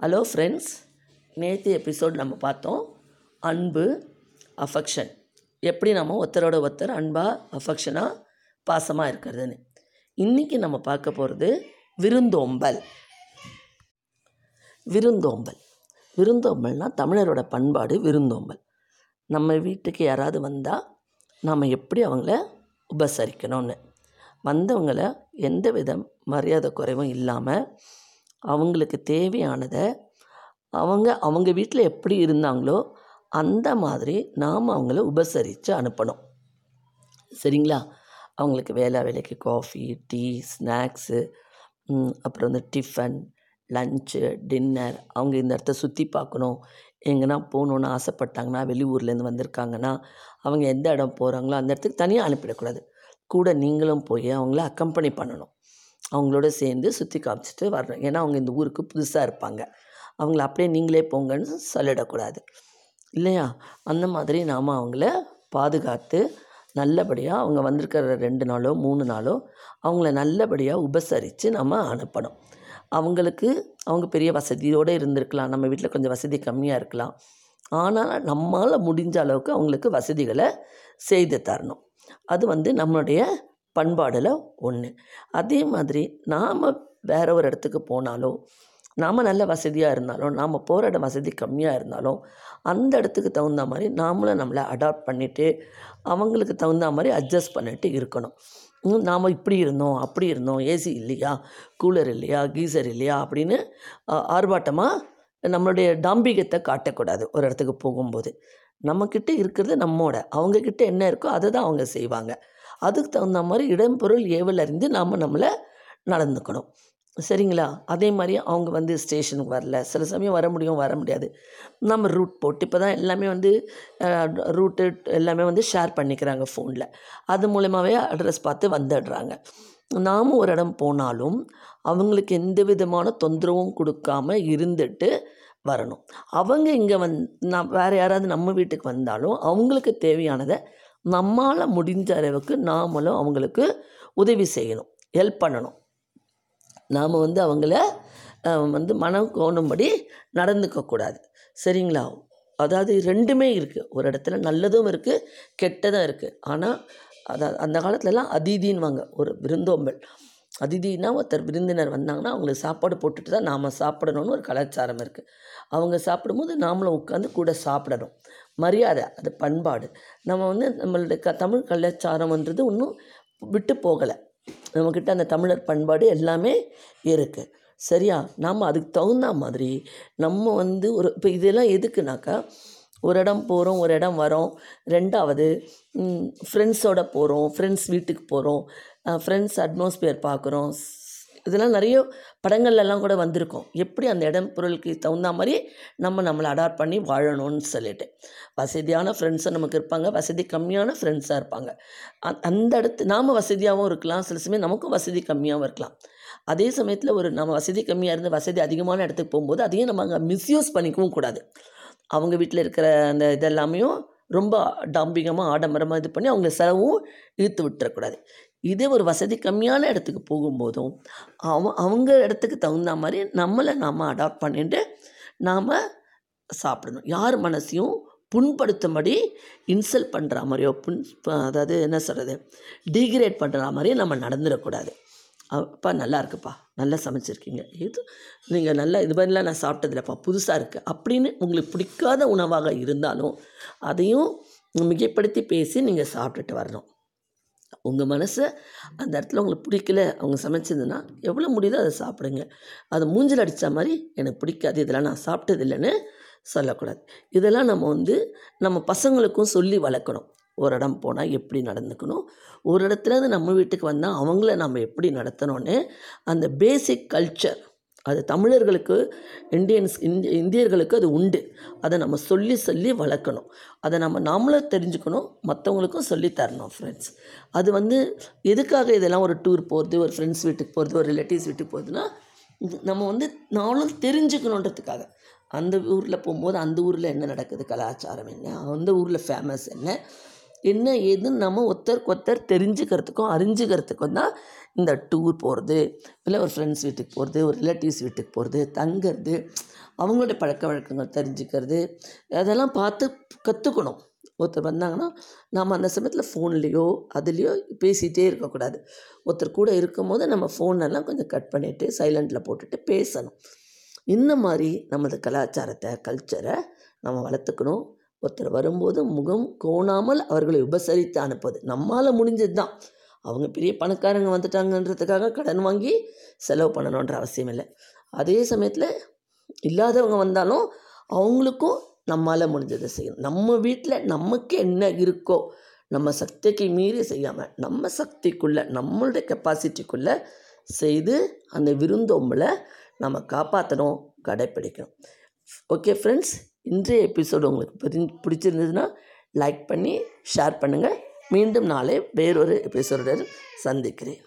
Hello friends நேற்று episode நம்ம பார்த்தோம். அன்பு அஃபெக்ஷன் எப்படி நம்ம ஒருத்தரோட ஒருத்தர் அன்பாக அஃபெக்ஷனாக பாசமாக இருக்கிறதுன்னு. இன்றைக்கி நம்ம பார்க்க போகிறது விருந்தோம்பல். விருந்தோம்பல். விருந்தோம்பல்னால் தமிழரோட பண்பாடு விருந்தோம்பல். நம்ம வீட்டுக்கு யாராவது வந்தால் நாம் எப்படி அவங்கள உபசரிக்கணும்னு. வந்தவங்கள எந்த வித மரியாதை குறைவும் இல்லாமல் அவங்களுக்கு தேவையானதை அவங்க அவங்க வீட்டில் எப்படி இருந்தாங்களோ அந்த மாதிரி நாம் அவங்கள உபசரித்து அனுப்பணும். சரிங்களா? அவங்களுக்கு வேலை வேலைக்கு காஃபி டீ ஸ்நாக்ஸு அப்புறம் வந்து டிஃபன் லஞ்சு டின்னர் அவங்க இந்த இடத்த சுற்றி பார்க்கணும். எங்கன்னா போகணுன்னு ஆசைப்பட்டாங்கன்னா வெளியூர்லேருந்து வந்திருக்காங்கன்னா அவங்க எந்த இடம் போகிறாங்களோ அந்த இடத்துக்கு தனியாக அனுப்பிடக்கூடாது. கூட நீங்களும் போய் அவங்கள அக்கம்பனி பண்ணணும். அவங்களோட சேர்ந்து சுற்றி காமிச்சிட்டு வரணும் ஏன்னா அவங்க இந்த ஊருக்கு புதுசாக இருப்பாங்க. அவங்கள அப்படியே நீங்களே போங்கன்னு சொல்லிடக்கூடாது. இல்லையா? அந்த மாதிரி நாம் அவங்கள பாதுகாத்து நல்லபடியாக அவங்க வந்திருக்கிற ரெண்டு நாளோ மூணு நாளோ அவங்கள நல்லபடியாக உபசரித்து நம்ம அனுப்பணும். அவங்களுக்கு அவங்க பெரிய வசதியோடு இருந்திருக்கலாம். நம்ம வீட்டில் கொஞ்சம் வசதி கம்மியாக இருக்கலாம். ஆனால் நம்மளால் முடிஞ்ச அளவுக்கு அவங்களுக்கு வசதிகளை செய்து தரணும். அது வந்து நம்மளுடைய பண்பாடில் ஒன்று அதே மாதிரி நாம் வேற ஒரு இடத்துக்கு போனாலோ நாம் நல்ல வசதியாக இருந்தாலும் நாம் போகிற இடம் வசதி கம்மியாக இருந்தாலும் அந்த இடத்துக்கு தகுந்த மாதிரி நாமளும் நம்மளை அடாப்ட் பண்ணிவிட்டு அவங்களுக்கு தகுந்த மாதிரி அட்ஜஸ்ட் பண்ணிட்டு இருக்கணும். நாம் இப்படி இருந்தோம் அப்படி இருந்தோம் ஏசி இல்லையா கூலர் இல்லையா கீசர் இல்லையா அப்படின்னு ஆர்ப்பாட்டமாக நம்மளுடைய டாம்பிகத்தை காட்டக்கூடாது ஒரு இடத்துக்கு போகும்போது. நம்மக்கிட்ட இருக்கிறது நம்மோட. அவங்கக்கிட்ட என்ன இருக்கோ அதை தான் அவங்க செய்வாங்க. அதுக்கு தகுந்த மாதிரி இடம்பொருள் ஏவல் அறிந்து நாம் நம்மளை நடந்துக்கணும். சரிங்களா? அதே மாதிரி அவங்க வந்து ஸ்டேஷனுக்கு வரல. சில சமயம் வர முடியும் வர முடியாது. நம்ம ரூட் போட்டு இப்போ தான் எல்லாமே வந்து ரூட்டு எல்லாமே வந்து ஷேர் பண்ணிக்கிறாங்க ஃபோனில் அது மூலயமாவே அட்ரஸ் பார்த்து வந்துடுறாங்க. நாம் ஒரு இடம் போனாலும் அவங்களுக்கு எந்த விதமான தொந்தரவும் கொடுக்காம இருந்துட்டு வரணும். அவங்க இங்கே வந் நான் வேறு யாராவது நம்ம வீட்டுக்கு வந்தாலும் அவங்களுக்கு தேவையானதை நம்மால் முடிஞ்ச அளவுக்கு நாமளும் அவங்களுக்கு உதவி செய்யணும் ஹெல்ப் பண்ணணும். நாம் வந்து அவங்கள வந்து மனம் கோணும்படி நடந்துக்கக்கூடாது சரிங்களா? அதாவது ரெண்டுமே இருக்குது ஒரு இடத்துல நல்லதும் இருக்குது கெட்டதும் இருக்குது ஆனால் அதை அந்த காலத்துலலாம் அதிதின்வாங்க ஒரு விருந்தோம்பல். அதிதினா ஒருத்தர் விருந்தினர் வந்தாங்கன்னா அவங்களுக்கு சாப்பாடு போட்டுட்டு தான் நாம் சாப்பிடணும்னு ஒரு கலாச்சாரம் இருக்குது அவங்க சாப்பிடும்போது நாமளும் உட்காந்து கூட சாப்பிடணும். மரியாதை அது பண்பாடு. நம்ம வந்து நம்மளுடைய க தமிழ் கலாச்சாரம்ன்றது இன்னும் விட்டு போகலை. நம்மக்கிட்ட அந்த தமிழர் பண்பாடு எல்லாமே இருக்குது சரியா? நாம் அதுக்கு தகுந்த மாதிரி நம்ம வந்து ஒரு இப்போ இதெல்லாம் எதுக்குனாக்கா ஒரு இடம் போகிறோம் ஒரு இடம் வரோம். ரெண்டாவது ஃப்ரெண்ட்ஸோட போகிறோம் ஃப்ரெண்ட்ஸ் வீட்டுக்கு போகிறோம் ஃப்ரெண்ட்ஸ் அட்மாஸ்பியர் பார்க்குறோம் இதெல்லாம் நிறைய படங்கள்லலாம் கூட வந்திருக்கோம். எப்படி அந்த இடம் பொருளுக்கு தகுந்த மாதிரி நம்ம நம்மளை அடாப்ட் பண்ணி வாழணும்னு சொல்லிட்டு. வசதியான ஃப்ரெண்ட்ஸும் நமக்கு இருப்பாங்க. வசதி கம்மியான ஃப்ரெண்ட்ஸாக இருப்பாங்க. அந்த இடத்து நாம் வசதியாகவும் இருக்கலாம். சில சமயம் நமக்கும் வசதி கம்மியாகவும் இருக்கலாம். அதே சமயத்தில் ஒரு நம்ம வசதி கம்மியாக இருந்து வசதி அதிகமான இடத்துக்கு போகும்போது அதையும் நம்ம அங்கே மிஸ்யூஸ் பண்ணிக்கவும் கூடாது. அவங்க வீட்டில் இருக்கிற அந்த இதெல்லாமே ரொம்ப டாம்பிகமாக ஆடம்பரமாக இது பண்ணி அவங்கள செலவும் இழுத்து விட்டுறக்கூடாது. இதே ஒரு வசதி கம்மியான இடத்துக்கு போகும்போதும் அவ அவங்க இடத்துக்கு தகுந்த மாதிரி நம்மளை நாம் அடாப்ட் பண்ணிட்டு நாம் சாப்பிடணும். யார் மனசையும் புண்படுத்தும்படி இன்சல்ட் பண்ணுற மாதிரியோ புண் அதாவது என்ன சொல்கிறது டிகிரேட் பண்ணுற மாதிரியோ நம்ம நடந்துடக்கூடாது. அப்பா நல்லா இருக்குப்பா. நல்லா சமைச்சிருக்கீங்க. இது நீங்கள் நல்லா இது மாதிரிலாம் நான் சாப்பிட்டதில்லப்பா. புதுசாக இருக்குது அப்படின்னு உங்களுக்கு பிடிக்காத உணவாக இருந்தாலும் அதையும் மிகைப்படுத்தி பேசி நீங்கள் சாப்பிட்டுட்டு வரணும். உங்கள் மனசை அந்த இடத்துல உங்களுக்கு பிடிக்கல அவங்க சமைச்சதுன்னா எவ்வளோ முடியுதோ அதை சாப்பிடுங்க. அதை மூஞ்சில் அடித்த மாதிரி எனக்கு பிடிக்காது இதெல்லாம் நான் சாப்பிட்டது இல்லைன்னு சொல்லக்கூடாது. இதெல்லாம் நம்ம வந்து நம்ம பசங்களுக்கும் சொல்லி வளர்க்கணும். ஒரு இடம் போனால் எப்படி நடந்துக்கணும்? ஒரு இடத்துலேருந்து நம்ம வீட்டுக்கு வந்தால் அவங்கள நம்ம எப்படி நடத்தணும்னு அந்த பேசிக் கல்ச்சர் அது தமிழர்களுக்கு இந்தியன்ஸ் இந்திய இந்தியர்களுக்கு அது உண்டு. அதை நம்ம சொல்லி சொல்லி வளர்க்கணும். அதை நம்ம நாமளும் தெரிஞ்சுக்கணும். மற்றவங்களுக்கும் சொல்லி தரணும் ஃப்ரெண்ட்ஸ் அது வந்து எதுக்காக இதெல்லாம் ஒரு டூர் போகிறது ஒரு ஃப்ரெண்ட்ஸ் வீட்டுக்கு போகிறது ஒரு ரிலேட்டிவ்ஸ் வீட்டுக்கு போகிறதுனா நம்ம வந்து நானும் தெரிஞ்சுக்கணுன்றதுக்காக. அந்த ஊரில் போகும்போது அந்த ஊரில் என்ன நடக்குது? கலாச்சாரம் என்ன? அந்த ஊரில் ஃபேமஸ் என்ன? என்ன ஏதுன்னு நம்ம ஒருத்தருக்கு ஒருத்தர் தெரிஞ்சுக்கிறதுக்கும் அறிஞ்சுக்கிறதுக்கும் தான் இந்த டூர் போகிறது இல்லை ஒரு ஃப்ரெண்ட்ஸ் வீட்டுக்கு போகிறது ஒரு ரிலேட்டிவ்ஸ் வீட்டுக்கு போகிறது தங்கிறது அவங்களுடைய பழக்க வழக்கங்கள் தெரிஞ்சுக்கிறது அதெல்லாம் பார்த்து கற்றுக்கணும் ஒருத்தர் வந்தாங்கன்னா நம்ம அந்த சமயத்தில் ஃபோன்லேயோ அதுலேயோ பேசிகிட்டே இருக்கக்கூடாது. ஒருத்தர் கூட இருக்கும்போது நம்ம ஃபோனெல்லாம் கொஞ்சம் கட் பண்ணிவிட்டு சைலண்டில் போட்டுட்டு பேசணும். இந்த மாதிரி நமது கலாச்சாரத்தை கல்ச்சரை நம்ம வளர்த்துக்கணும். ஒருத்தர் வரும்போது முகம் கோணாமல் அவர்களை உபசரித்து அனுப்புவது. நம்மால் முடிஞ்சது தான் அவங்க பெரிய பணக்காரங்க வந்துட்டாங்கன்றதுக்காக கடன் வாங்கி செலவு பண்ணணுன்ற அவசியம் இல்லை. அதே சமயத்தில் இல்லாதவங்க வந்தாலும் அவங்களுக்கும் நம்மால் முடிஞ்சதை செய்யணும். நம்ம வீட்டில் நமக்கு என்ன இருக்கோ நம்ம சக்திக்கு மீறி செய்யாமல் நம்ம சக்திக்குள்ளே நம்மளுடைய கெப்பாசிட்டிக்குள்ளே செய்து அந்த விருந்தோம்பலை நம்ம காப்பாற்றணும் கடைப்பிடிக்கணும். ஓகே ஃப்ரெண்ட்ஸ் இன்றைய எபிசோடு உங்களுக்கு பிடி பிடிச்சிருந்ததுன்னா லைக் பண்ணி ஷேர் பண்ணுங்கள் மீண்டும் நாளை வேறொரு எபிசோடுடன் சந்திக்கிறேன்.